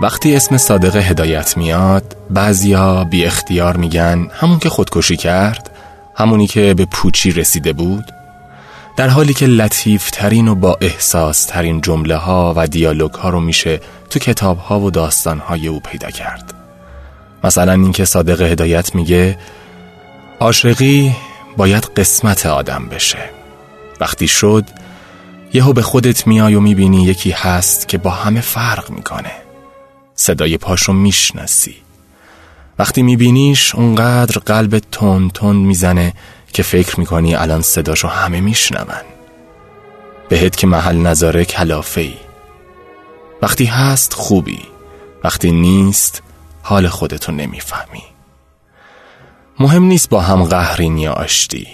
وقتی اسم صادق هدایت میاد بعضیا بی اختیار میگن همون که خودکشی کرد همونی که به پوچی رسیده بود. در حالی که لطیف ترین و با احساس ترین جمله ها و دیالوگ ها رو میشه تو کتاب ها و داستان های او پیدا کرد. مثلا اینکه صادق هدایت میگه عاشقی باید قسمت آدم بشه. وقتی شد یهو به خودت میای و می‌بینی یکی هست که با همه فرق می‌کنه. صدای پاشو می‌شناسی. وقتی میبینیش اونقدر قلب تون تون می‌زنه که فکر می‌کنی الان صداشو همه میشنون. بهت که محل نظاره کلافه ای وقتی هست خوبی. وقتی نیست حال خودتو نمی‌فهمی. مهم نیست با هم قهرین یا آشتی.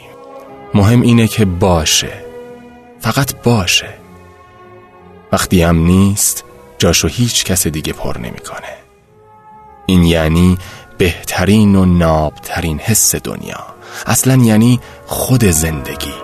مهم اینه که باشه. فقط باشه. وقتی هم نیست جاشو هیچ کس دیگه پر نمی‌کنه. این یعنی بهترین و نابترین حس دنیا. اصلا یعنی خود زندگی.